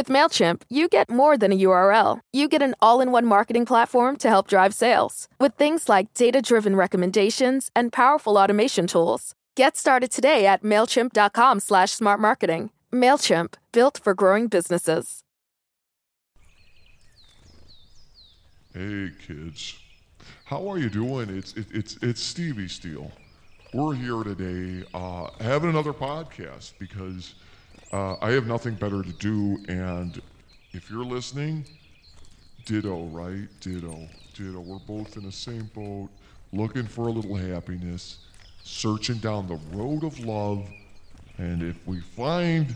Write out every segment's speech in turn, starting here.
With MailChimp, you get more than a URL. You get an all in one marketing platform to help drive sales with things like data driven recommendations and powerful automation tools. Get started today at MailChimp.com slash smart marketing. MailChimp, built for growing businesses. Hey kids, how are you doing? It's it, it's it's Stevie Steele. We're here today uh, having another podcast because uh, I have nothing better to do, and if you're listening, ditto, right? Ditto, ditto. We're both in the same boat, looking for a little happiness, searching down the road of love, and if we find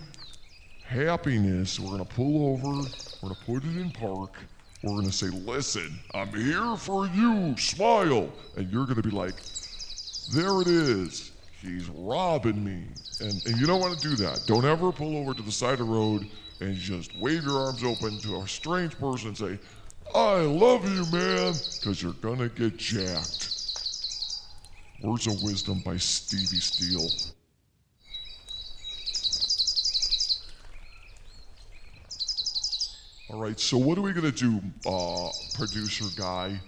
happiness, we're gonna pull over, we're gonna put it in park. We're gonna say, listen, I'm here for you, smile. And you're gonna be like, there it is. He's robbing me. And, and you don't want to do that. Don't ever pull over to the side of the road and just wave your arms open to a strange person and say, I love you, man, because you're going to get jacked. Words of Wisdom by Stevie Steele. All right, so what are we going to do, uh, producer guy?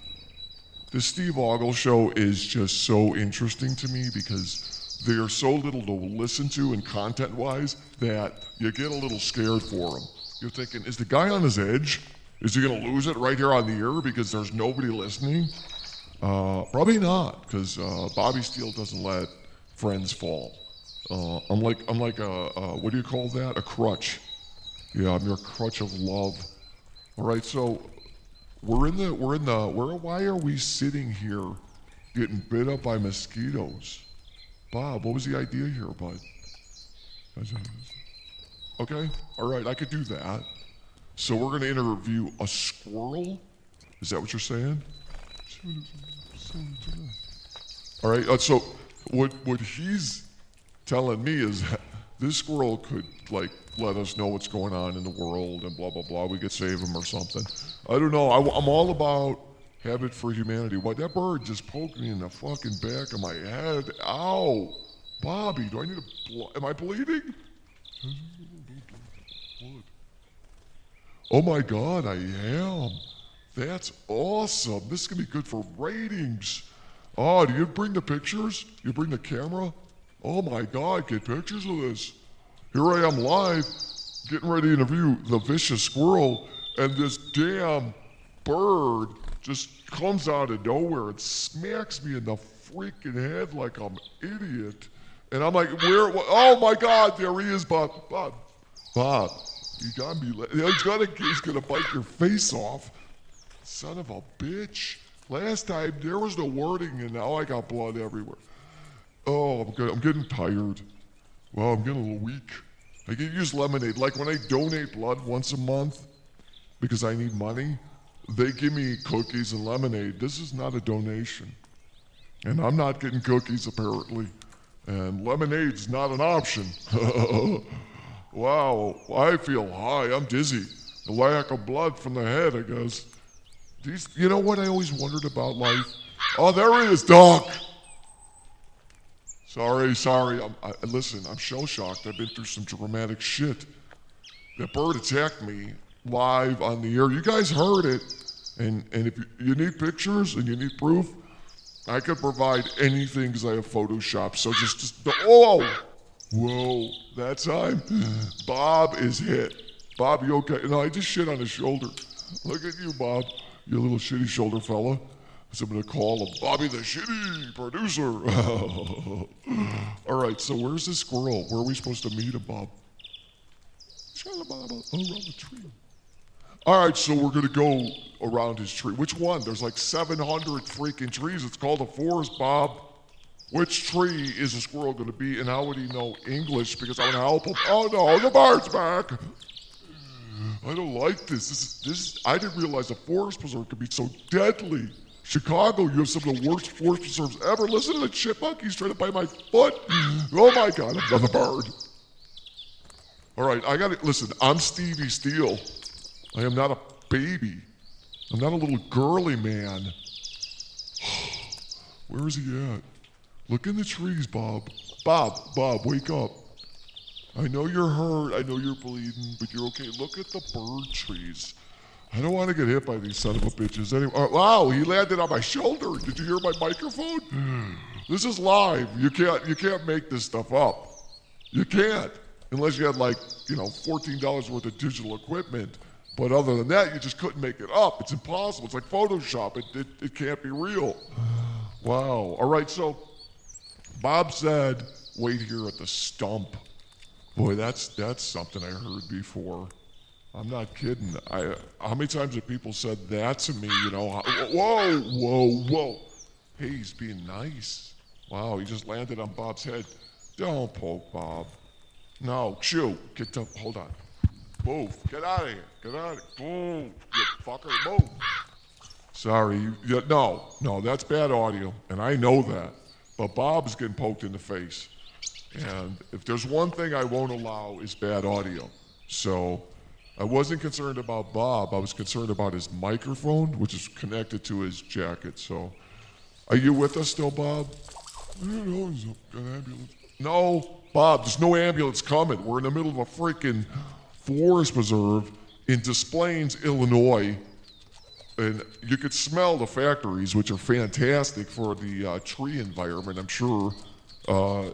The Steve Ogle show is just so interesting to me because they are so little to listen to and content wise that you get a little scared for them. You're thinking, is the guy on his edge? Is he going to lose it right here on the air because there's nobody listening? Uh, probably not, because uh, Bobby Steele doesn't let friends fall. Uh, I'm like I'm like a, a what do you call that? A crutch. Yeah, I'm your crutch of love. All right, so we're in the we're in the where why are we sitting here getting bit up by mosquitoes? Bob, what was the idea here, bud? Okay, all right, I could do that. So we're gonna interview a squirrel. Is that what you're saying? All right, uh, so what what he's telling me is that this squirrel could like let us know what's going on in the world and blah blah blah. We could save him or something. I don't know. I, am all about habit for humanity. Why that bird just poked me in the fucking back of my head? Ow, Bobby. Do I need a? Am I bleeding? Oh my God, I am. That's awesome. This can be good for ratings. Oh, do you bring the pictures? You bring the camera? Oh my God, get pictures of this. Here I am live, getting ready to interview the vicious squirrel, and this damn bird just comes out of nowhere and smacks me in the freaking head like I'm an idiot. And I'm like, where? Oh my God, there he is, Bob. Bob, Bob, you gotta be. He's gonna, he's gonna bite your face off. Son of a bitch. Last time there was no wording, and now I got blood everywhere. Oh, I'm good. I'm getting tired. Well, I'm getting a little weak. I can use lemonade. Like when I donate blood once a month because I need money, they give me cookies and lemonade. This is not a donation. And I'm not getting cookies apparently. And lemonade's not an option. wow, I feel high. I'm dizzy. The lack of blood from the head, I guess. These, you know what I always wondered about life? Oh, there he is, Doc. Sorry, sorry. I'm, I, listen, I'm shell shocked. I've been through some dramatic shit. That bird attacked me live on the air. You guys heard it. And, and if you, you need pictures and you need proof, I could provide anything because I have Photoshop. So just, just oh, whoa, that time, Bob is hit. Bob, you okay? No, I just shit on his shoulder. Look at you, Bob, you little shitty shoulder fella. So I'm to call him Bobby the Shitty Producer. All right, so where's the squirrel? Where are we supposed to meet him, Bob? Around the tree. All right, so we're going to go around his tree. Which one? There's like 700 freaking trees. It's called a forest, Bob. Which tree is a squirrel going to be, and how would he know English? Because I want to help him. Oh no, the bird's back. I don't like this. This is this. I didn't realize a forest preserve could be so deadly. Chicago, you have some of the worst forest preserves ever. Listen to the chipmunk. He's trying to bite my foot. Oh my God, another bird. All right, I got it. listen. I'm Stevie Steele. I am not a baby. I'm not a little girly man. Where is he at? Look in the trees, Bob. Bob, Bob, wake up. I know you're hurt. I know you're bleeding, but you're okay. Look at the bird trees. I don't want to get hit by these son of a bitches. Anyway, uh, wow, he landed on my shoulder. Did you hear my microphone? this is live. You can't you can't make this stuff up. You can't unless you had like you know fourteen dollars worth of digital equipment. But other than that, you just couldn't make it up. It's impossible. It's like Photoshop. It it, it can't be real. Wow. All right. So Bob said, "Wait here at the stump." Boy, that's that's something I heard before. I'm not kidding. I how many times have people said that to me? You know, whoa, whoa, whoa. Hey, he's being nice. Wow, he just landed on Bob's head. Don't poke Bob. No, shoo. Get the hold on. Move. Get out of here. Get out of here. Move, You fucker. Move. Sorry. You, you, no, no, that's bad audio, and I know that. But Bob's getting poked in the face. And if there's one thing I won't allow is bad audio. So I wasn't concerned about Bob. I was concerned about his microphone, which is connected to his jacket. So are you with us still, Bob? No, Bob, there's no ambulance coming. We're in the middle of a freaking forest preserve in Des Plaines, Illinois. And you could smell the factories, which are fantastic for the uh, tree environment, I'm sure. Uh,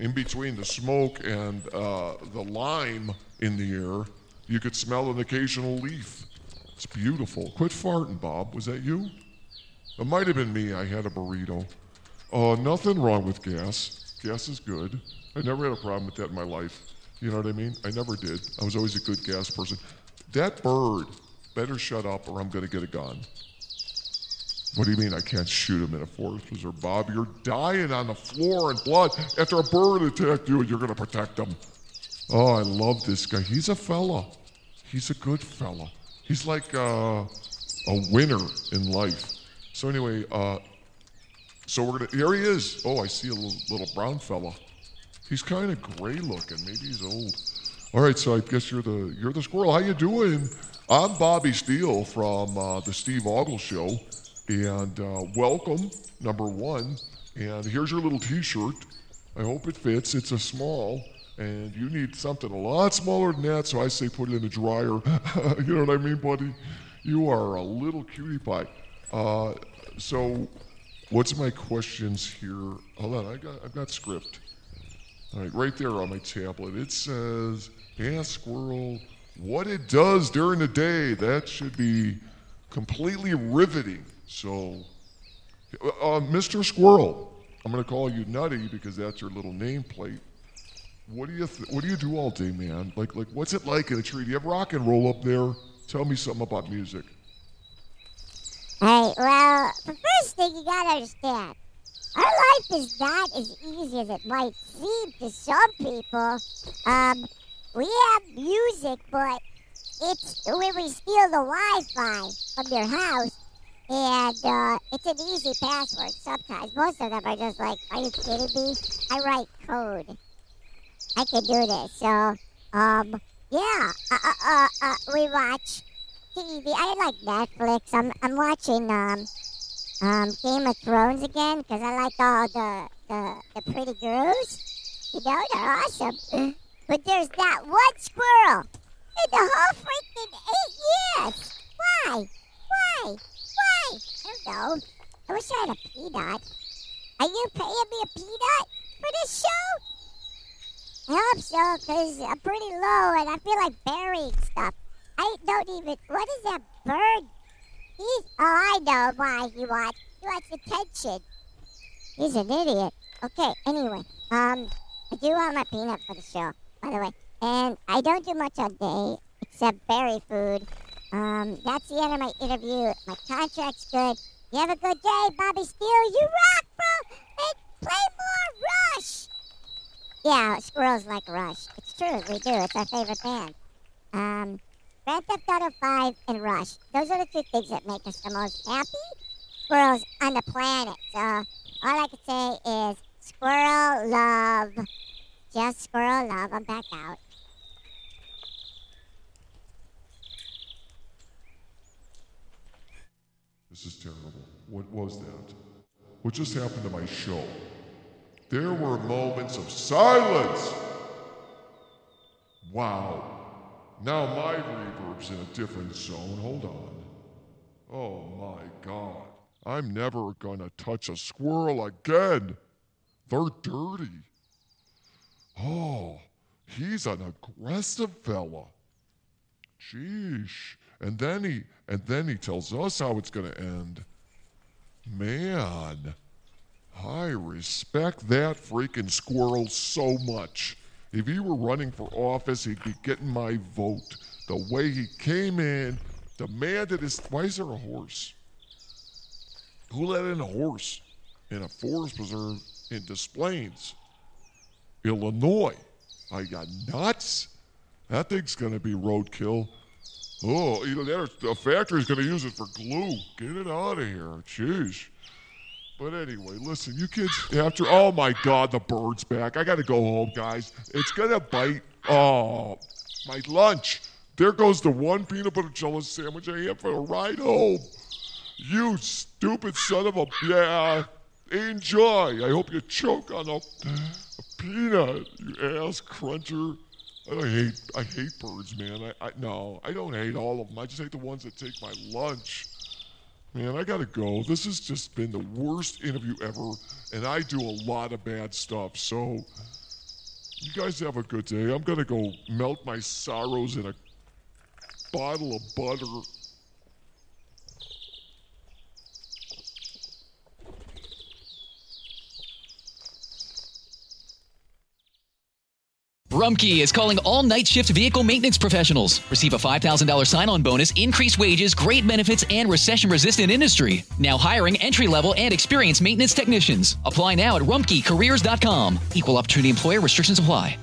in between the smoke and uh, the lime in the air, you could smell an occasional leaf. It's beautiful. Quit farting, Bob. Was that you? It might have been me. I had a burrito. Uh, nothing wrong with gas. Gas is good. I never had a problem with that in my life. You know what I mean? I never did. I was always a good gas person. That bird better shut up or I'm going to get a gun. What do you mean I can't shoot him in a forest preserve? Bob, you're dying on the floor in blood after a bird attacked you and you're going to protect him. Oh, I love this guy. He's a fella. He's a good fella. He's like uh, a winner in life. So anyway, uh, so we're gonna. Here he is. Oh, I see a little, little brown fella. He's kind of gray looking. Maybe he's old. All right, so I guess you're the you're the squirrel. How you doing? I'm Bobby Steele from uh, the Steve Ogle Show, and uh, welcome number one. And here's your little T-shirt. I hope it fits. It's a small, and you need something a lot smaller than that. So I say put it in the dryer. you know what I mean, buddy? You are a little cutie pie. Uh, so, what's my questions here? Hold on, I got I've got script. All right, right there on my tablet. It says, "Ask Squirrel what it does during the day." That should be completely riveting. So, uh, Mr. Squirrel, I'm going to call you Nutty because that's your little nameplate. What do you th- What do you do all day, man? Like like what's it like in a tree? Do you have rock and roll up there? Tell me something about music. Hey, well, the first thing you gotta understand, our life is not as easy as it might seem to some people. Um, we have music, but it's when we steal the Wi-Fi from your house, and uh, it's an easy password sometimes. Most of them are just like, "Are you kidding me? I write code. I can do this." So, um, yeah, uh, uh, uh, uh we watch TV. I like Netflix. I'm I'm watching um um Game of Thrones again because I like all the, the the pretty girls. You know they're awesome. But there's that one squirrel in the whole freaking eight years. Why? Why? Why? I don't know. I wish I had a peanut. Are you paying me a peanut for this show? I hope so, because I'm pretty low and I feel like burying stuff. I don't even. What is that bird? He's. Oh, I know why he wants. He wants attention. He's an idiot. Okay. Anyway, um, I do want my peanut for the show, by the way, and I don't do much all day except berry food. Um, that's the end of my interview. My contract's good. You have a good day, Bobby Steele. You rock, bro. And play more Rush. Yeah, squirrels like Rush. It's true, we do. It's our favorite band. Um, Grand Theft Auto 5 and Rush. Those are the two things that make us the most happy squirrels on the planet. So all I can say is squirrel love. Just squirrel love. I'm back out. This is terrible. What was that? What just happened to my show? There were moments of silence. Wow. Now my reverb's in a different zone. Hold on. Oh my god. I'm never gonna touch a squirrel again. They're dirty. Oh, he's an aggressive fella. Sheesh. And then he and then he tells us how it's gonna end. Man, I respect that freaking squirrel so much. If he were running for office, he'd be getting my vote. The way he came in, demanded his. Why is there a horse? Who let in a horse in a forest preserve in Des Plaines, Illinois? I got nuts. That thing's gonna be roadkill. Oh, either that or the factory's gonna use it for glue. Get it out of here. Jeez. But anyway, listen, you kids after oh my god, the bird's back. I gotta go home, guys. It's gonna bite. Oh, my lunch. There goes the one peanut butter jelly sandwich I had for the ride home. You stupid son of a yeah. Enjoy. I hope you choke on a, a peanut, you ass cruncher. I hate I hate birds, man. I, I no, I don't hate all of them. I just hate the ones that take my lunch. Man, I gotta go. This has just been the worst interview ever, and I do a lot of bad stuff. So, you guys have a good day. I'm gonna go melt my sorrows in a bottle of butter. Rumpke is calling all night shift vehicle maintenance professionals. Receive a $5,000 sign on bonus, increased wages, great benefits, and recession resistant industry. Now hiring entry level and experienced maintenance technicians. Apply now at rumpkecareers.com. Equal opportunity employer restrictions apply.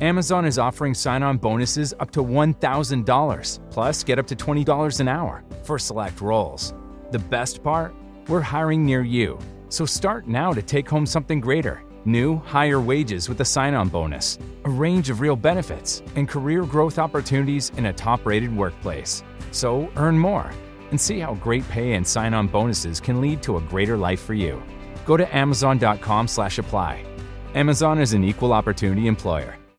Amazon is offering sign on bonuses up to $1,000, plus get up to $20 an hour for select roles. The best part? We're hiring near you. So start now to take home something greater. New, higher wages with a sign on bonus, a range of real benefits, and career growth opportunities in a top rated workplace. So earn more and see how great pay and sign on bonuses can lead to a greater life for you. Go to amazon.com slash apply. Amazon is an equal opportunity employer.